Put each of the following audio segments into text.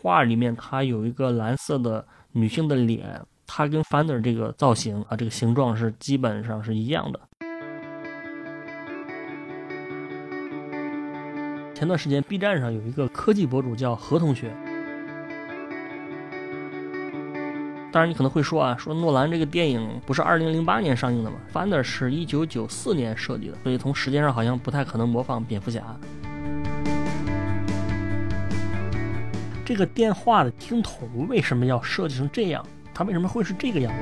画里面它有一个蓝色的女性的脸，它跟 Fender 这个造型啊，这个形状是基本上是一样的。前段时间 B 站上有一个科技博主叫何同学。当然，你可能会说啊，说诺兰这个电影不是二零零八年上映的吗？Fender 是一九九四年设计的，所以从时间上好像不太可能模仿蝙蝠侠。这个电话的听筒为什么要设计成这样？它为什么会是这个样子？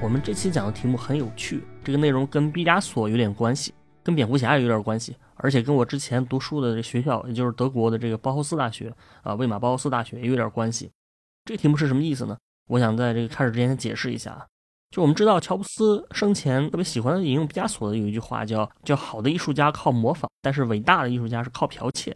我们这期讲的题目很有趣，这个内容跟毕加索有点关系。跟蝙蝠侠也有点关系，而且跟我之前读书的这学校，也就是德国的这个包豪斯大学啊，魏玛包豪斯大学也有点关系。这个题目是什么意思呢？我想在这个开始之前先解释一下。就我们知道，乔布斯生前特别喜欢引用毕加索的有一句话，叫“叫好的艺术家靠模仿，但是伟大的艺术家是靠剽窃”。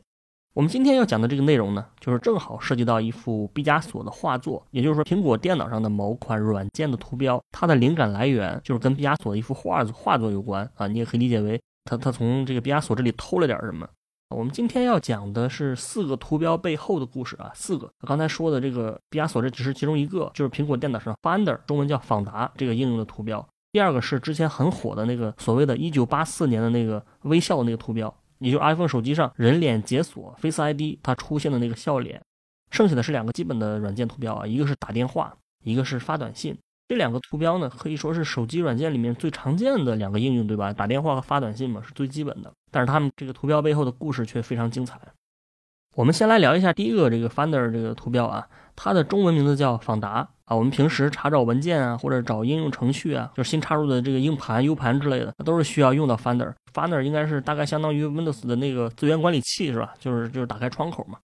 我们今天要讲的这个内容呢，就是正好涉及到一幅毕加索的画作，也就是说，苹果电脑上的某款软件的图标，它的灵感来源就是跟毕加索的一幅画画作有关啊。你也可以理解为。他他从这个毕加索这里偷了点什么？我们今天要讲的是四个图标背后的故事啊，四个。刚才说的这个毕加索这只是其中一个，就是苹果电脑上 Finder 中文叫访达这个应用的图标。第二个是之前很火的那个所谓的1984年的那个微笑的那个图标，也就是 iPhone 手机上人脸解锁 Face ID 它出现的那个笑脸。剩下的是两个基本的软件图标啊，一个是打电话，一个是发短信。这两个图标呢，可以说是手机软件里面最常见的两个应用，对吧？打电话和发短信嘛，是最基本的。但是它们这个图标背后的故事却非常精彩。我们先来聊一下第一个这个 Finder 这个图标啊，它的中文名字叫访达啊。我们平时查找文件啊，或者找应用程序啊，就是新插入的这个硬盘、U 盘之类的，都是需要用到 Finder。Finder 应该是大概相当于 Windows 的那个资源管理器，是吧？就是就是打开窗口嘛。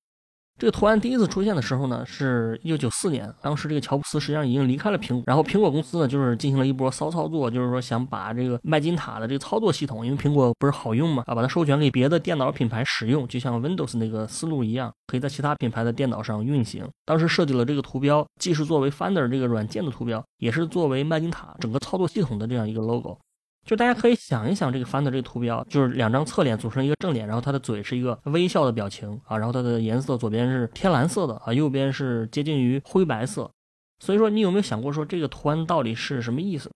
这个图案第一次出现的时候呢，是一九九四年。当时这个乔布斯实际上已经离开了苹果，然后苹果公司呢，就是进行了一波骚操作，就是说想把这个麦金塔的这个操作系统，因为苹果不是好用嘛，啊，把它授权给别的电脑品牌使用，就像 Windows 那个思路一样，可以在其他品牌的电脑上运行。当时设计了这个图标，既是作为 Finder 这个软件的图标，也是作为麦金塔整个操作系统的这样一个 logo。就大家可以想一想，这个翻的这个图标，就是两张侧脸组成一个正脸，然后它的嘴是一个微笑的表情啊，然后它的颜色左边是天蓝色的啊，右边是接近于灰白色。所以说，你有没有想过说这个图案到底是什么意思？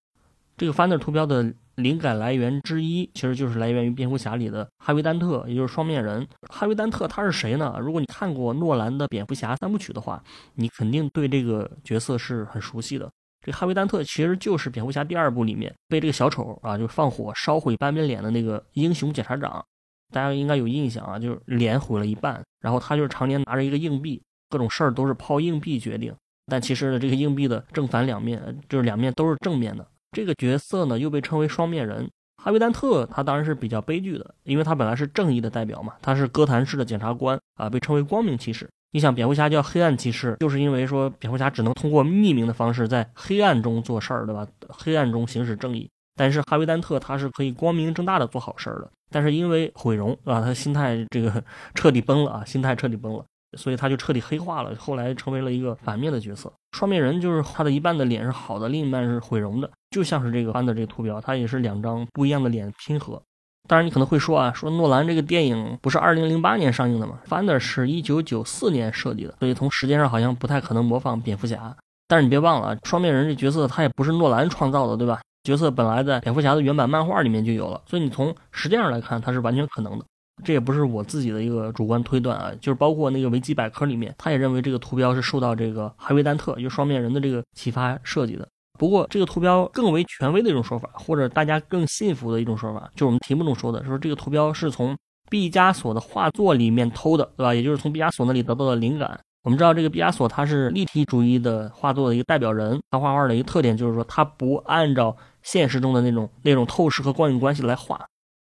这个翻的图标的灵感来源之一，其实就是来源于蝙蝠侠里的哈维·丹特，也就是双面人。哈维·丹特他是谁呢？如果你看过诺兰的蝙蝠侠三部曲的话，你肯定对这个角色是很熟悉的。这哈维·丹特其实就是蝙蝠侠第二部里面被这个小丑啊，就放火烧毁半边脸的那个英雄检察长，大家应该有印象啊，就是脸毁了一半，然后他就是常年拿着一个硬币，各种事儿都是靠硬币决定。但其实呢，这个硬币的正反两面，就是两面都是正面的。这个角色呢，又被称为双面人。哈维·丹特他当然是比较悲剧的，因为他本来是正义的代表嘛，他是哥谭市的检察官啊，被称为光明骑士。你想，蝙蝠侠叫黑暗骑士，就是因为说蝙蝠侠只能通过匿名的方式在黑暗中做事儿，对吧？黑暗中行使正义。但是哈维·丹特他是可以光明正大的做好事儿的，但是因为毁容啊，他心态这个 彻底崩了啊，心态彻底崩了，所以他就彻底黑化了，后来成为了一个反面的角色。双面人就是他的一半的脸是好的，另一半是毁容的，就像是这个翻的这个图标，它也是两张不一样的脸拼合。当然，你可能会说啊，说诺兰这个电影不是二零零八年上映的吗？Finder 是一九九四年设计的，所以从时间上好像不太可能模仿蝙蝠侠。但是你别忘了，双面人这角色他也不是诺兰创造的，对吧？角色本来在蝙蝠侠的原版漫画里面就有了，所以你从时间上来看，它是完全可能的。这也不是我自己的一个主观推断啊，就是包括那个维基百科里面，他也认为这个图标是受到这个哈维·丹特，就双面人的这个启发设计的。不过，这个图标更为权威的一种说法，或者大家更信服的一种说法，就是我们题目中说的，说这个图标是从毕加索的画作里面偷的，对吧？也就是从毕加索那里得到的灵感。我们知道，这个毕加索他是立体主义的画作的一个代表人，他画画的一个特点就是说，他不按照现实中的那种那种透视和光影关系来画，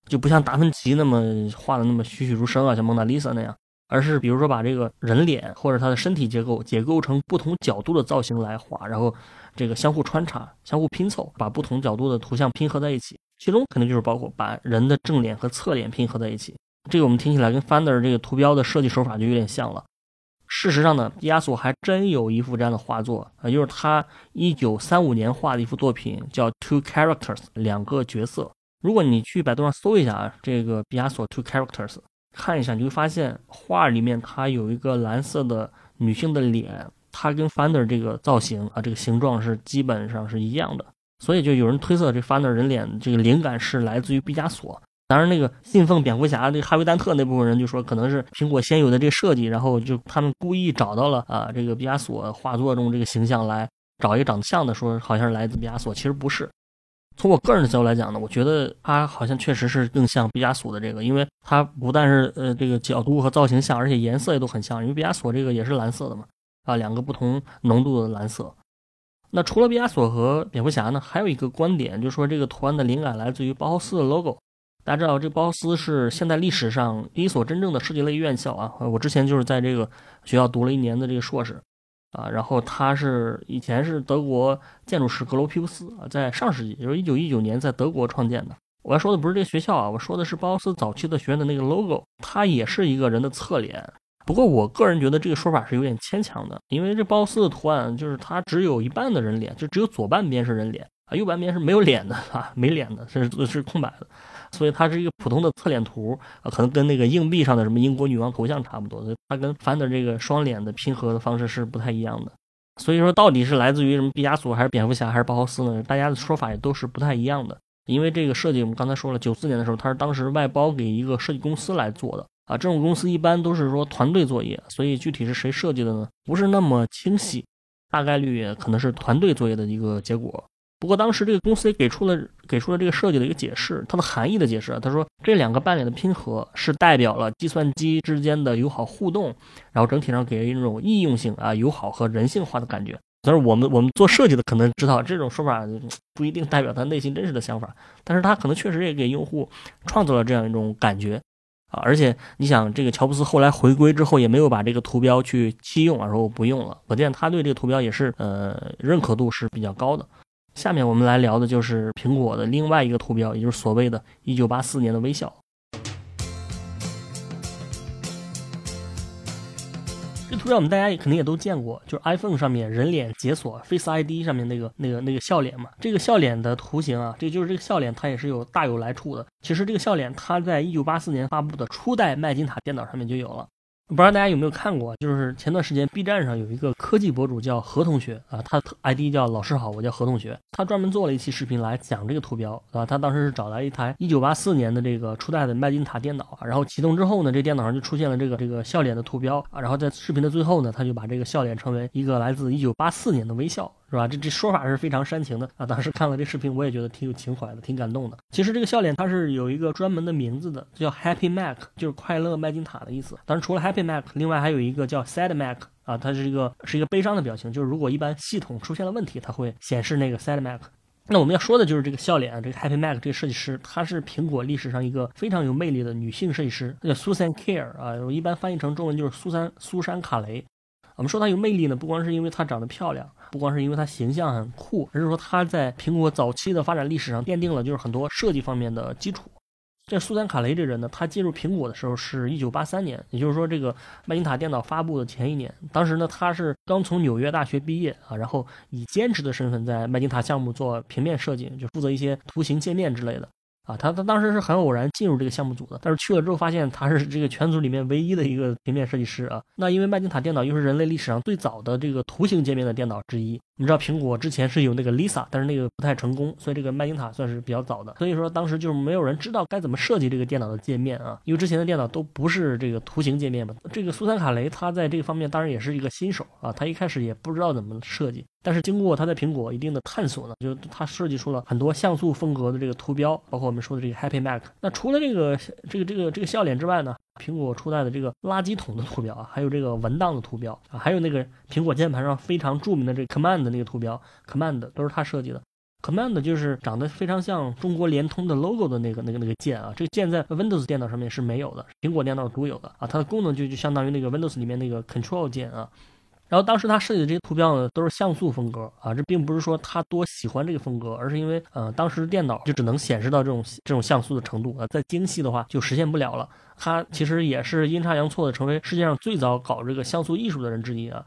就不像达芬奇那么画的那么栩栩如生啊，像蒙娜丽莎那样，而是比如说把这个人脸或者他的身体结构解构成不同角度的造型来画，然后。这个相互穿插、相互拼凑，把不同角度的图像拼合在一起，其中肯定就是包括把人的正脸和侧脸拼合在一起。这个我们听起来跟 Finder 这个图标的设计手法就有点像了。事实上呢，毕加索还真有一幅这样的画作，啊，就是他1935年画的一幅作品，叫 Two Characters，两个角色。如果你去百度上搜一下啊，这个毕加索 Two Characters，看一下，你会发现画里面它有一个蓝色的女性的脸，它跟 Finder 这个造型啊，这个形状是基本上是一样的。所以就有人推测，这 Finder 人脸这个灵感是来自于毕加索。当然，那个信奉蝙蝠侠这哈维·丹特那部分人就说，可能是苹果先有的这个设计，然后就他们故意找到了啊，这个毕加索画作中这个形象来找一个长得像的，说好像是来自毕加索，其实不是。从我个人的角度来讲呢，我觉得他好像确实是更像毕加索的这个，因为它不但是呃这个角度和造型像，而且颜色也都很像，因为毕加索这个也是蓝色的嘛，啊，两个不同浓度的蓝色。那除了毕加索和蝙蝠侠呢，还有一个观点，就是说这个图案的灵感来自于包豪斯的 logo。大家知道，这包豪斯是现代历史上第一所真正的设计类院校啊，我之前就是在这个学校读了一年的这个硕士。啊，然后他是以前是德国建筑师格罗皮乌斯啊，在上世纪，就是一九一九年在德国创建的。我要说的不是这个学校啊，我说的是包豪斯早期的学院的那个 logo，它也是一个人的侧脸。不过我个人觉得这个说法是有点牵强的，因为这包豪斯的图案就是它只有一半的人脸，就只有左半边是人脸啊，右半边是没有脸的啊，没脸的，是是空白的。所以它是一个普通的侧脸图啊，可能跟那个硬币上的什么英国女王头像差不多。它跟翻的这个双脸的拼合的方式是不太一样的。所以说，到底是来自于什么毕加索，还是蝙蝠侠，还是包豪斯呢？大家的说法也都是不太一样的。因为这个设计，我们刚才说了，九四年的时候，它是当时外包给一个设计公司来做的啊。这种公司一般都是说团队作业，所以具体是谁设计的呢？不是那么清晰，大概率也可能是团队作业的一个结果。不过当时这个公司也给出了给出了这个设计的一个解释，它的含义的解释啊。他说这两个半脸的拼合是代表了计算机之间的友好互动，然后整体上给人一种易用性啊、友好和人性化的感觉。但是我们我们做设计的可能知道这种说法不一定代表他内心真实的想法，但是他可能确实也给用户创造了这样一种感觉啊。而且你想，这个乔布斯后来回归之后也没有把这个图标去弃用啊，说我不用了，可见他对这个图标也是呃认可度是比较高的。下面我们来聊的就是苹果的另外一个图标，也就是所谓的“一九八四年的微笑”。这图标我们大家也肯定也都见过，就是 iPhone 上面人脸解锁 Face ID 上面那个那个那个笑脸嘛。这个笑脸的图形啊，这就是这个笑脸，它也是有大有来处的。其实这个笑脸，它在一九八四年发布的初代麦金塔电脑上面就有了。不知道大家有没有看过，就是前段时间 B 站上有一个科技博主叫何同学啊，他 ID 叫老师好，我叫何同学，他专门做了一期视频来讲这个图标啊。他当时是找来一台1984年的这个初代的麦金塔电脑，然后启动之后呢，这电脑上就出现了这个这个笑脸的图标啊。然后在视频的最后呢，他就把这个笑脸称为一个来自1984年的微笑。是吧？这这说法是非常煽情的啊！当时看了这视频，我也觉得挺有情怀的，挺感动的。其实这个笑脸它是有一个专门的名字的，叫 Happy Mac，就是快乐麦金塔的意思。当然，除了 Happy Mac，另外还有一个叫 Sad Mac 啊，它是一个是一个悲伤的表情，就是如果一般系统出现了问题，它会显示那个 Sad Mac。那我们要说的就是这个笑脸，这个 Happy Mac 这个设计师，她是苹果历史上一个非常有魅力的女性设计师，叫 Susan Care 啊，我一般翻译成中文就是苏珊苏珊卡雷。我们说她有魅力呢，不光是因为她长得漂亮。不光是因为它形象很酷，而是说它在苹果早期的发展历史上奠定了就是很多设计方面的基础。这苏珊卡雷这人呢，他进入苹果的时候是一九八三年，也就是说这个麦金塔电脑发布的前一年。当时呢，他是刚从纽约大学毕业啊，然后以兼职的身份在麦金塔项目做平面设计，就负责一些图形界面之类的。啊，他他当时是很偶然进入这个项目组的，但是去了之后发现他是这个全组里面唯一的一个平面设计师啊。那因为麦金塔电脑又是人类历史上最早的这个图形界面的电脑之一。你知道苹果之前是有那个 Lisa，但是那个不太成功，所以这个麦金塔算是比较早的。所以说当时就是没有人知道该怎么设计这个电脑的界面啊，因为之前的电脑都不是这个图形界面嘛。这个苏珊卡雷他在这个方面当然也是一个新手啊，他一开始也不知道怎么设计，但是经过他在苹果一定的探索呢，就他设计出了很多像素风格的这个图标，包括我们说的这个 Happy Mac。那除了这个这个这个这个笑脸之外呢？苹果初代的这个垃圾桶的图标啊，还有这个文档的图标啊，还有那个苹果键盘上非常著名的这个 Command 的那个图标，Command 都是他设计的。Command 就是长得非常像中国联通的 logo 的那个那个那个键啊，这个键在 Windows 电脑上面是没有的，苹果电脑独有的啊，它的功能就就相当于那个 Windows 里面那个 Control 键啊。然后当时他设计的这些图标呢，都是像素风格啊，这并不是说他多喜欢这个风格，而是因为呃，当时电脑就只能显示到这种这种像素的程度啊，再精细的话就实现不了了。他其实也是阴差阳错的成为世界上最早搞这个像素艺术的人之一啊。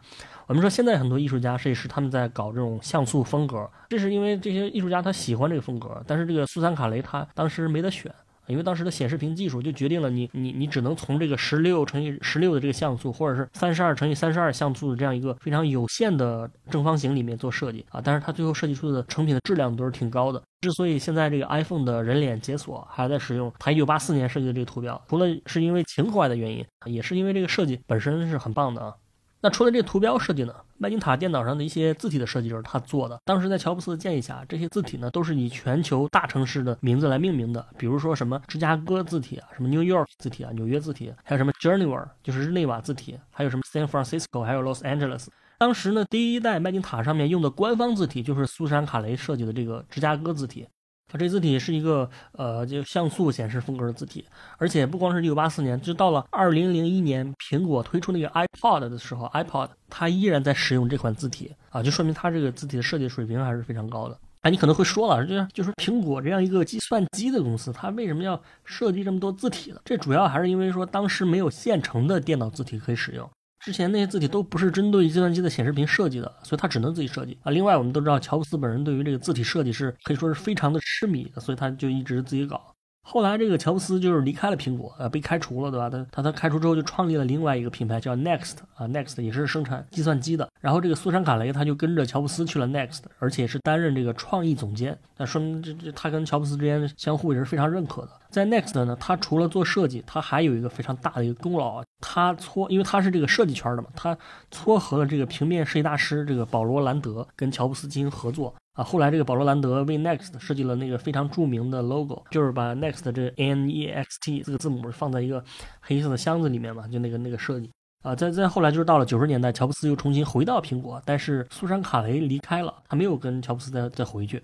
我们说现在很多艺术家、设计师他们在搞这种像素风格，这是因为这些艺术家他喜欢这个风格，但是这个苏珊卡雷他当时没得选。因为当时的显示屏技术就决定了你你你只能从这个十六乘以十六的这个像素，或者是三十二乘以三十二像素的这样一个非常有限的正方形里面做设计啊。但是它最后设计出的成品的质量都是挺高的。之所以现在这个 iPhone 的人脸解锁还在使用它一九八四年设计的这个图标，除了是因为情怀的原因，也是因为这个设计本身是很棒的啊。那除了这个图标设计呢，麦金塔电脑上的一些字体的设计就是他做的。当时在乔布斯的建议下，这些字体呢都是以全球大城市的名字来命名的，比如说什么芝加哥字体啊，什么 New York 字体啊，纽约字体，还有什么 Geneva 就是日内瓦字体，还有什么 San Francisco，还有 Los Angeles。当时呢，第一代麦金塔上面用的官方字体就是苏珊卡雷设计的这个芝加哥字体。它这字体是一个呃，就像素显示风格的字体，而且不光是一九八四年，就到了二零零一年，苹果推出那个 iPod 的时候，iPod 它依然在使用这款字体啊，就说明它这个字体的设计水平还是非常高的。哎，你可能会说了，就是就是苹果这样一个计算机的公司，它为什么要设计这么多字体呢？这主要还是因为说当时没有现成的电脑字体可以使用。之前那些字体都不是针对计算机的显示屏设计的，所以他只能自己设计啊。另外，我们都知道乔布斯本人对于这个字体设计是可以说是非常的痴迷，所以他就一直自己搞。后来这个乔布斯就是离开了苹果，呃，被开除了，对吧？他他他开除之后就创立了另外一个品牌叫 Next 啊，Next 也是生产计算机的。然后这个苏珊卡雷他就跟着乔布斯去了 Next，而且是担任这个创意总监。那说明这这他跟乔布斯之间相互也是非常认可的。在 Next 呢，他除了做设计，他还有一个非常大的一个功劳啊，他撮，因为他是这个设计圈的嘛，他撮合了这个平面设计大师这个保罗兰德跟乔布斯进行合作。啊，后来这个保罗兰德为 Next 设计了那个非常著名的 logo，就是把 Next 这 N E X T 这个字母放在一个黑色的箱子里面嘛，就那个那个设计。啊，再再后来就是到了九十年代，乔布斯又重新回到苹果，但是苏珊卡雷离开了，他没有跟乔布斯再再回去，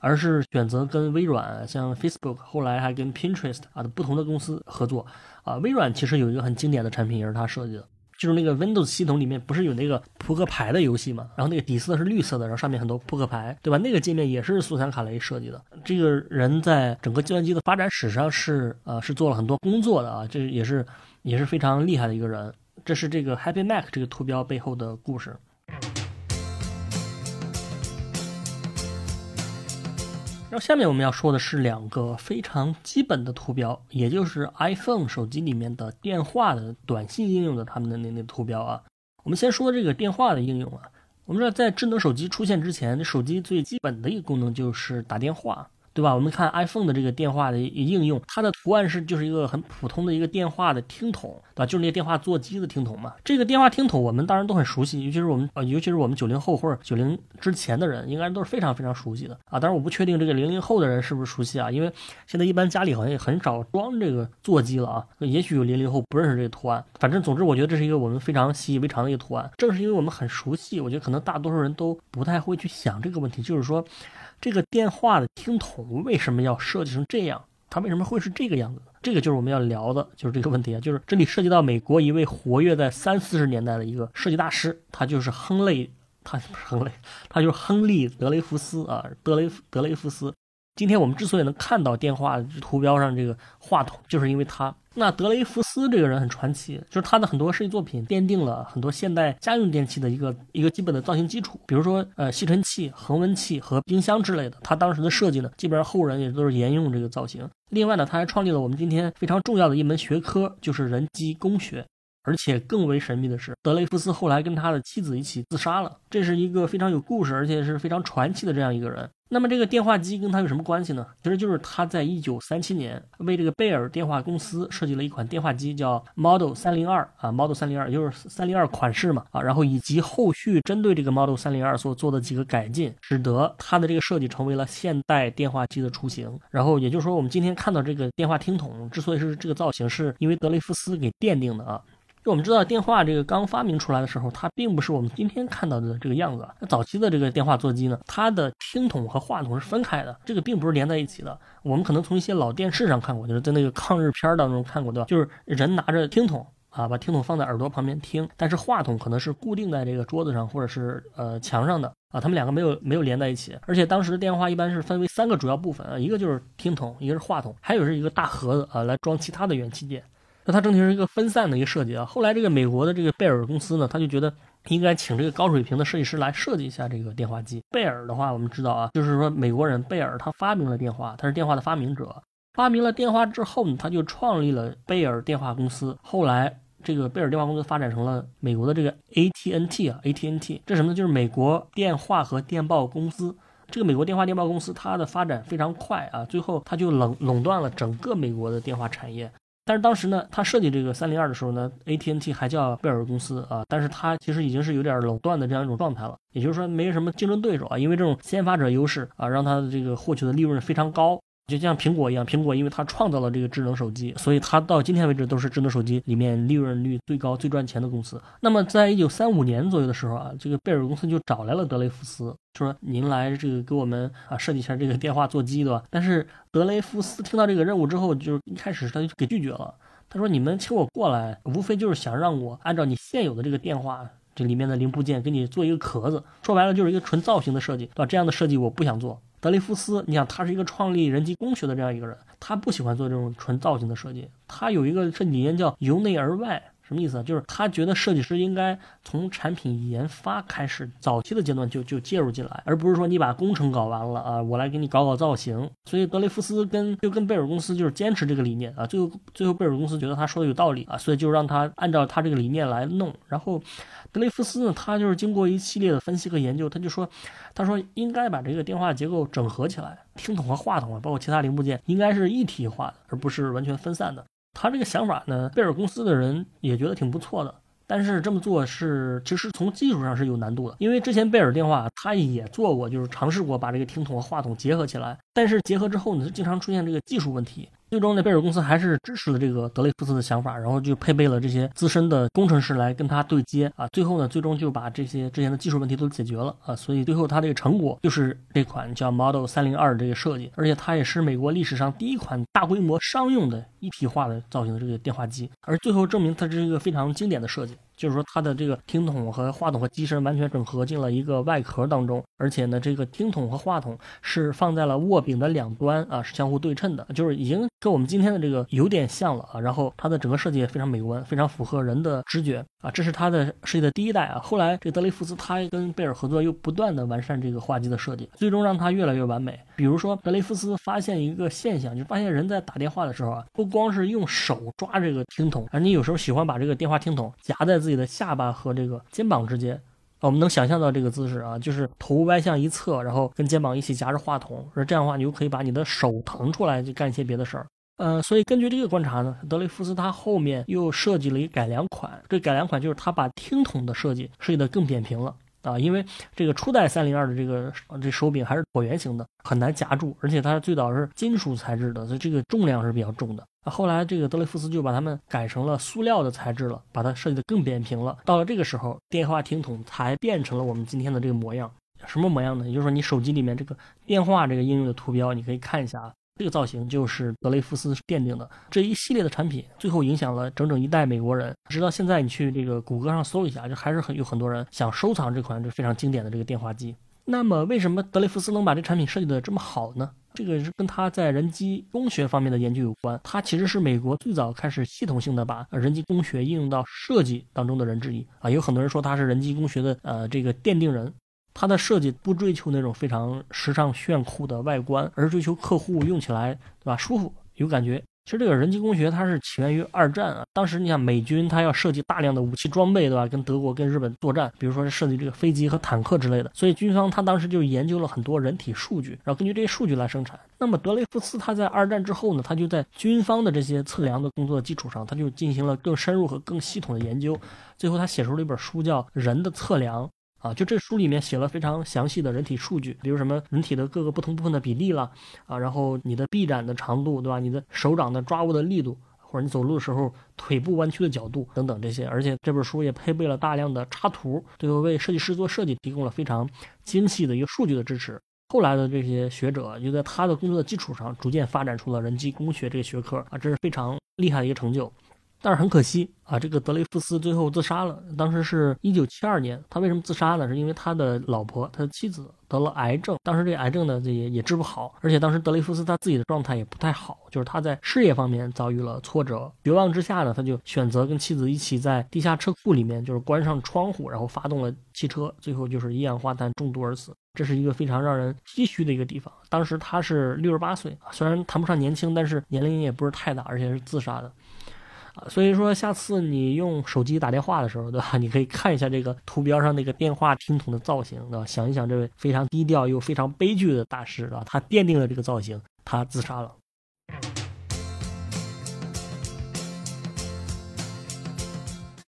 而是选择跟微软、像 Facebook，后来还跟 Pinterest 啊的不同的公司合作。啊，微软其实有一个很经典的产品也是他设计的。就是那个 Windows 系统里面不是有那个扑克牌的游戏嘛？然后那个底色是绿色的，然后上面很多扑克牌，对吧？那个界面也是苏珊卡雷设计的。这个人在整个计算机的发展史上是呃是做了很多工作的啊，这也是也是非常厉害的一个人。这是这个 Happy Mac 这个图标背后的故事。然后下面我们要说的是两个非常基本的图标，也就是 iPhone 手机里面的电话的短信应用的他们的那那图标啊。我们先说这个电话的应用啊。我们知道在智能手机出现之前，手机最基本的一个功能就是打电话。对吧？我们看 iPhone 的这个电话的应用，它的图案是就是一个很普通的一个电话的听筒，对吧？就是那个电话座机的听筒嘛。这个电话听筒我们当然都很熟悉，尤其是我们呃，尤其是我们九零后或者九零之前的人，应该都是非常非常熟悉的啊。当然我不确定这个零零后的人是不是熟悉啊，因为现在一般家里好像也很少装这个座机了啊。也许有零零后不认识这个图案，反正总之我觉得这是一个我们非常习以为常的一个图案。正是因为我们很熟悉，我觉得可能大多数人都不太会去想这个问题，就是说。这个电话的听筒为什么要设计成这样？它为什么会是这个样子？这个就是我们要聊的，就是这个问题啊。就是这里涉及到美国一位活跃在三四十年代的一个设计大师，他就是亨利，他不是亨利，他就是亨利德雷福斯啊，德雷德雷福斯。今天我们之所以能看到电话图标上这个话筒，就是因为他。那德雷福斯这个人很传奇，就是他的很多设计作品奠定了很多现代家用电器的一个一个基本的造型基础，比如说呃吸尘器、恒温器和冰箱之类的。他当时的设计呢，基本上后人也都是沿用这个造型。另外呢，他还创立了我们今天非常重要的一门学科，就是人机工学。而且更为神秘的是，德雷福斯后来跟他的妻子一起自杀了。这是一个非常有故事，而且是非常传奇的这样一个人。那么这个电话机跟他有什么关系呢？其实就是他在一九三七年为这个贝尔电话公司设计了一款电话机，叫 Model 三零二啊，Model 三零二就是三零二款式嘛啊，然后以及后续针对这个 Model 三零二所做的几个改进，使得它的这个设计成为了现代电话机的雏形。然后也就是说，我们今天看到这个电话听筒之所以是这个造型，是因为德雷夫斯给奠定的啊。就我们知道，电话这个刚发明出来的时候，它并不是我们今天看到的这个样子。那早期的这个电话座机呢，它的听筒和话筒是分开的，这个并不是连在一起的。我们可能从一些老电视上看过，就是在那个抗日片当中看过，对吧？就是人拿着听筒啊，把听筒放在耳朵旁边听，但是话筒可能是固定在这个桌子上或者是呃墙上的啊，他们两个没有没有连在一起。而且当时的电话一般是分为三个主要部分啊，一个就是听筒，一个是话筒，还有是一个大盒子啊，来装其他的元器件。那它整体是一个分散的一个设计啊。后来这个美国的这个贝尔公司呢，他就觉得应该请这个高水平的设计师来设计一下这个电话机。贝尔的话，我们知道啊，就是说美国人贝尔他发明了电话，他是电话的发明者。发明了电话之后呢，他就创立了贝尔电话公司。后来这个贝尔电话公司发展成了美国的这个 ATNT 啊，ATNT 这什么呢？就是美国电话和电报公司。这个美国电话电报公司它的发展非常快啊，最后它就垄垄断了整个美国的电话产业。但是当时呢，他设计这个三零二的时候呢，AT&T 还叫贝尔公司啊，但是它其实已经是有点垄断的这样一种状态了，也就是说没什么竞争对手啊，因为这种先发者优势啊，让它的这个获取的利润非常高。就像苹果一样，苹果因为它创造了这个智能手机，所以它到今天为止都是智能手机里面利润率最高、最赚钱的公司。那么，在一九三五年左右的时候啊，这个贝尔公司就找来了德雷福斯，说：“您来这个给我们啊设计一下这个电话座机，对吧？”但是德雷福斯听到这个任务之后，就是一开始他就给拒绝了。他说：“你们请我过来，无非就是想让我按照你现有的这个电话这里面的零部件给你做一个壳子，说白了就是一个纯造型的设计，对吧？这样的设计我不想做。”德雷夫斯，你想他是一个创立人机工学的这样一个人，他不喜欢做这种纯造型的设计，他有一个设计理念叫由内而外。什么意思啊？就是他觉得设计师应该从产品研发开始，早期的阶段就就介入进来，而不是说你把工程搞完了啊，我来给你搞搞造型。所以德雷夫斯跟就跟贝尔公司就是坚持这个理念啊。最后最后贝尔公司觉得他说的有道理啊，所以就让他按照他这个理念来弄。然后德雷夫斯呢，他就是经过一系列的分析和研究，他就说，他说应该把这个电话结构整合起来，听筒和话筒啊，包括其他零部件应该是一体化的，而不是完全分散的。他这个想法呢，贝尔公司的人也觉得挺不错的，但是这么做是其实从技术上是有难度的，因为之前贝尔电话他也做过，就是尝试过把这个听筒和话筒结合起来，但是结合之后呢，经常出现这个技术问题。最终呢，贝尔公司还是支持了这个德雷福斯的想法，然后就配备了这些资深的工程师来跟他对接啊。最后呢，最终就把这些之前的技术问题都解决了啊。所以最后他这个成果就是这款叫 Model 三零二这个设计，而且它也是美国历史上第一款大规模商用的一体化的造型的这个电话机，而最后证明它是一个非常经典的设计。就是说，它的这个听筒和话筒和机身完全整合进了一个外壳当中，而且呢，这个听筒和话筒是放在了握柄的两端啊，是相互对称的，就是已经跟我们今天的这个有点像了啊。然后它的整个设计也非常美观，非常符合人的直觉啊。这是它的设计的第一代啊。后来这个德雷福斯他跟贝尔合作，又不断的完善这个话机的设计，最终让它越来越完美。比如说，德雷福斯发现一个现象，就发现人在打电话的时候啊，不光是用手抓这个听筒，而你有时候喜欢把这个电话听筒夹在自自己的下巴和这个肩膀之间，我们能想象到这个姿势啊，就是头歪向一侧，然后跟肩膀一起夹着话筒，而这样的话，你就可以把你的手腾出来，去干一些别的事儿。呃，所以根据这个观察呢，德雷福斯他后面又设计了一改良款，这改良款就是他把听筒的设计设计的更扁平了。啊，因为这个初代三零二的这个这手柄还是椭圆形的，很难夹住，而且它最早是金属材质的，所以这个重量是比较重的。后来这个德雷福斯就把它们改成了塑料的材质了，把它设计的更扁平了。到了这个时候，电话听筒才变成了我们今天的这个模样。什么模样呢？也就是说，你手机里面这个电话这个应用的图标，你可以看一下啊。这个造型就是德雷福斯奠定的这一系列的产品，最后影响了整整一代美国人。直到现在，你去这个谷歌上搜一下，就还是很有很多人想收藏这款这非常经典的这个电话机。那么，为什么德雷福斯能把这产品设计的这么好呢？这个是跟他在人机工学方面的研究有关。他其实是美国最早开始系统性的把人机工学应用到设计当中的人之一啊。有很多人说他是人机工学的呃这个奠定人。他的设计不追求那种非常时尚炫酷的外观，而追求客户用起来对吧舒服有感觉。其实这个人机工学它是起源于二战啊，当时你想美军它要设计大量的武器装备对吧，跟德国跟日本作战，比如说设计这个飞机和坦克之类的，所以军方他当时就研究了很多人体数据，然后根据这些数据来生产。那么德雷福斯他在二战之后呢，他就在军方的这些测量的工作基础上，他就进行了更深入和更系统的研究，最后他写出了一本书叫《人的测量》。啊，就这书里面写了非常详细的人体数据，比如什么人体的各个不同部分的比例了，啊，然后你的臂展的长度，对吧？你的手掌的抓握的力度，或者你走路的时候腿部弯曲的角度等等这些。而且这本书也配备了大量的插图，最后为设计师做设计提供了非常精细的一个数据的支持。后来的这些学者就在他的工作的基础上，逐渐发展出了人机工学这个学科啊，这是非常厉害的一个成就。但是很可惜啊，这个德雷福斯最后自杀了。当时是一九七二年，他为什么自杀呢？是因为他的老婆，他的妻子得了癌症。当时这个癌症呢，这也也治不好，而且当时德雷福斯他自己的状态也不太好，就是他在事业方面遭遇了挫折。绝望之下呢，他就选择跟妻子一起在地下车库里面，就是关上窗户，然后发动了汽车，最后就是一氧化碳中毒而死。这是一个非常让人唏嘘的一个地方。当时他是六十八岁，虽然谈不上年轻，但是年龄也不是太大，而且是自杀的。所以说，下次你用手机打电话的时候，对吧？你可以看一下这个图标上那个电话听筒的造型，对吧？想一想，这位非常低调又非常悲剧的大师啊，他奠定了这个造型，他自杀了。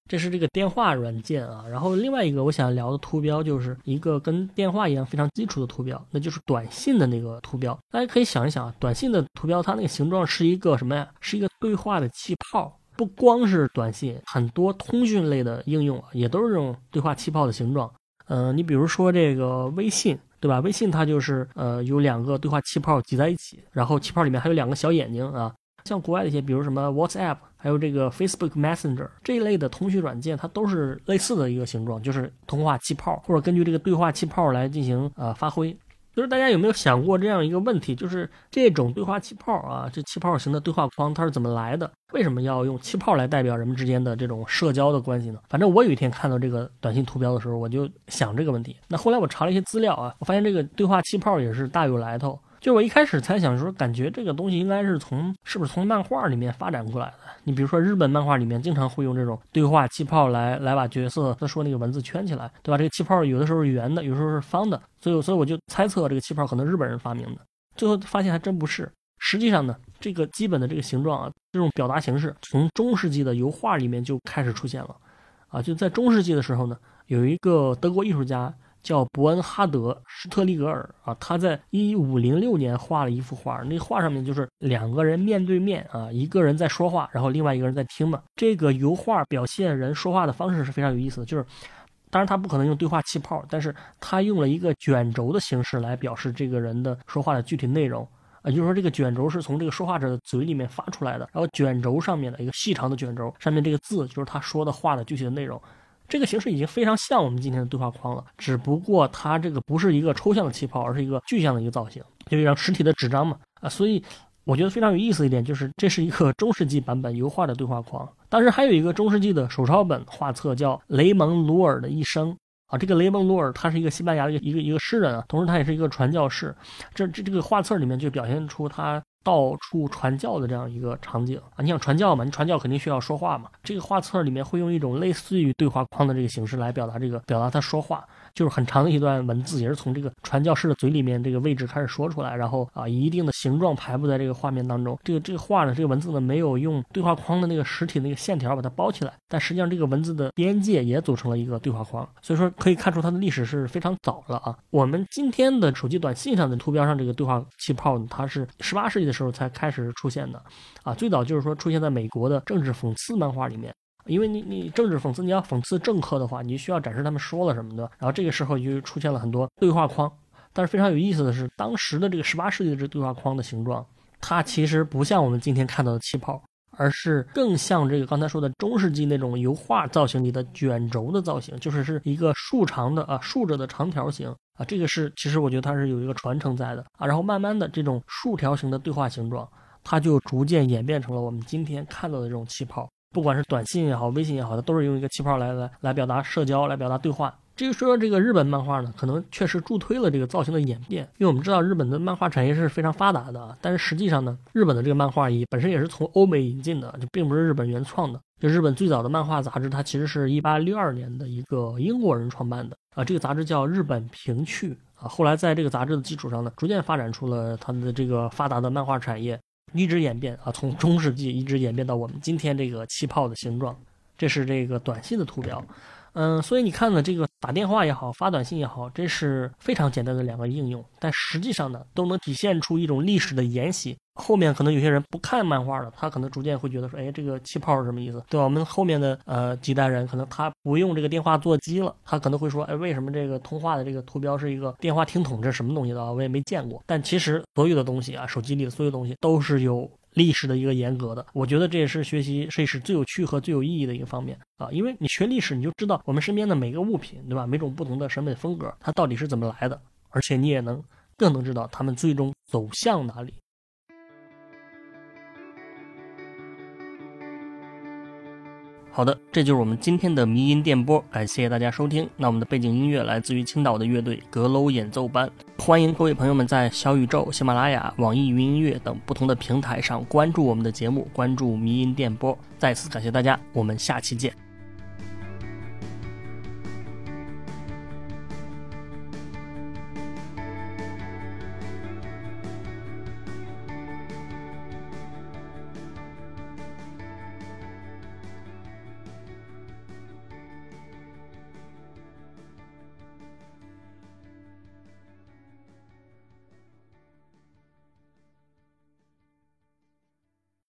这是这个电话软件啊，然后另外一个我想聊的图标就是一个跟电话一样非常基础的图标，那就是短信的那个图标。大家可以想一想啊，短信的图标它那个形状是一个什么呀？是一个对话的气泡。不光是短信，很多通讯类的应用啊，也都是这种对话气泡的形状。嗯，你比如说这个微信，对吧？微信它就是呃有两个对话气泡挤在一起，然后气泡里面还有两个小眼睛啊。像国外的一些，比如什么 WhatsApp，还有这个 Facebook Messenger 这一类的通讯软件，它都是类似的一个形状，就是通话气泡，或者根据这个对话气泡来进行呃发挥。就是大家有没有想过这样一个问题？就是这种对话气泡啊，这气泡型的对话框它是怎么来的？为什么要用气泡来代表人们之间的这种社交的关系呢？反正我有一天看到这个短信图标的时候，我就想这个问题。那后来我查了一些资料啊，我发现这个对话气泡也是大有来头。就我一开始猜想说，感觉这个东西应该是从是不是从漫画里面发展过来的？你比如说日本漫画里面经常会用这种对话气泡来来把角色他说那个文字圈起来，对吧？这个气泡有的时候是圆的，有时候是方的，所以所以我就猜测这个气泡可能日本人发明的。最后发现还真不是。实际上呢，这个基本的这个形状啊，这种表达形式从中世纪的油画里面就开始出现了，啊，就在中世纪的时候呢，有一个德国艺术家。叫伯恩哈德·施特利格尔啊，他在一五零六年画了一幅画，那画上面就是两个人面对面啊，一个人在说话，然后另外一个人在听嘛。这个油画表现人说话的方式是非常有意思的，就是当然他不可能用对话气泡，但是他用了一个卷轴的形式来表示这个人的说话的具体内容啊，就是说这个卷轴是从这个说话者的嘴里面发出来的，然后卷轴上面的一个细长的卷轴上面这个字就是他说的话的具体的内容。这个形式已经非常像我们今天的对话框了，只不过它这个不是一个抽象的气泡，而是一个具象的一个造型，就一张实体的纸张嘛。啊，所以我觉得非常有意思一点就是，这是一个中世纪版本油画的对话框。当时还有一个中世纪的手抄本画册叫《雷蒙·鲁尔的一生》啊，这个雷蒙·鲁尔他是一个西班牙的一个一个一个诗人啊，同时他也是一个传教士。这这这个画册里面就表现出他。到处传教的这样一个场景啊，你想传教嘛？你传教肯定需要说话嘛。这个画册里面会用一种类似于对话框的这个形式来表达这个表达他说话。就是很长的一段文字，也是从这个传教士的嘴里面这个位置开始说出来，然后啊，以一定的形状排布在这个画面当中。这个这个画呢，这个文字呢，没有用对话框的那个实体那个线条把它包起来，但实际上这个文字的边界也组成了一个对话框。所以说可以看出它的历史是非常早了啊。我们今天的手机短信上的图标上这个对话气泡呢，它是十八世纪的时候才开始出现的，啊，最早就是说出现在美国的政治讽刺漫画里面。因为你你政治讽刺，你要讽刺政客的话，你需要展示他们说了什么的。然后这个时候就出现了很多对话框。但是非常有意思的是，当时的这个十八世纪的这对话框的形状，它其实不像我们今天看到的气泡，而是更像这个刚才说的中世纪那种油画造型里的卷轴的造型，就是是一个竖长的啊竖着的长条形啊。这个是其实我觉得它是有一个传承在的啊。然后慢慢的这种竖条形的对话形状，它就逐渐演变成了我们今天看到的这种气泡。不管是短信也好，微信也好，它都是用一个气泡来来来表达社交，来表达对话。至于说这个日本漫画呢，可能确实助推了这个造型的演变，因为我们知道日本的漫画产业是非常发达的。但是实际上呢，日本的这个漫画也本身也是从欧美引进的，就并不是日本原创的。就日本最早的漫画杂志，它其实是一八六二年的一个英国人创办的啊，这个杂志叫《日本平趣》啊。后来在这个杂志的基础上呢，逐渐发展出了他们的这个发达的漫画产业。一直演变啊，从中世纪一直演变到我们今天这个气泡的形状，这是这个短信的图标。嗯，所以你看呢，这个打电话也好，发短信也好，这是非常简单的两个应用，但实际上呢，都能体现出一种历史的沿袭。后面可能有些人不看漫画了，他可能逐渐会觉得说，哎，这个气泡是什么意思？对吧？我们后面的呃几代人，可能他不用这个电话座机了，他可能会说，哎，为什么这个通话的这个图标是一个电话听筒？这是什么东西的？我也没见过。但其实所有的东西啊，手机里的所有东西都是有历史的一个严格的。我觉得这也是学习历史最有趣和最有意义的一个方面啊，因为你学历史，你就知道我们身边的每个物品，对吧？每种不同的审美风格，它到底是怎么来的，而且你也能更能知道他们最终走向哪里。好的，这就是我们今天的迷音电波，感谢大家收听。那我们的背景音乐来自于青岛的乐队阁楼演奏班，欢迎各位朋友们在小宇宙、喜马拉雅、网易云音乐等不同的平台上关注我们的节目，关注迷音电波。再次感谢大家，我们下期见。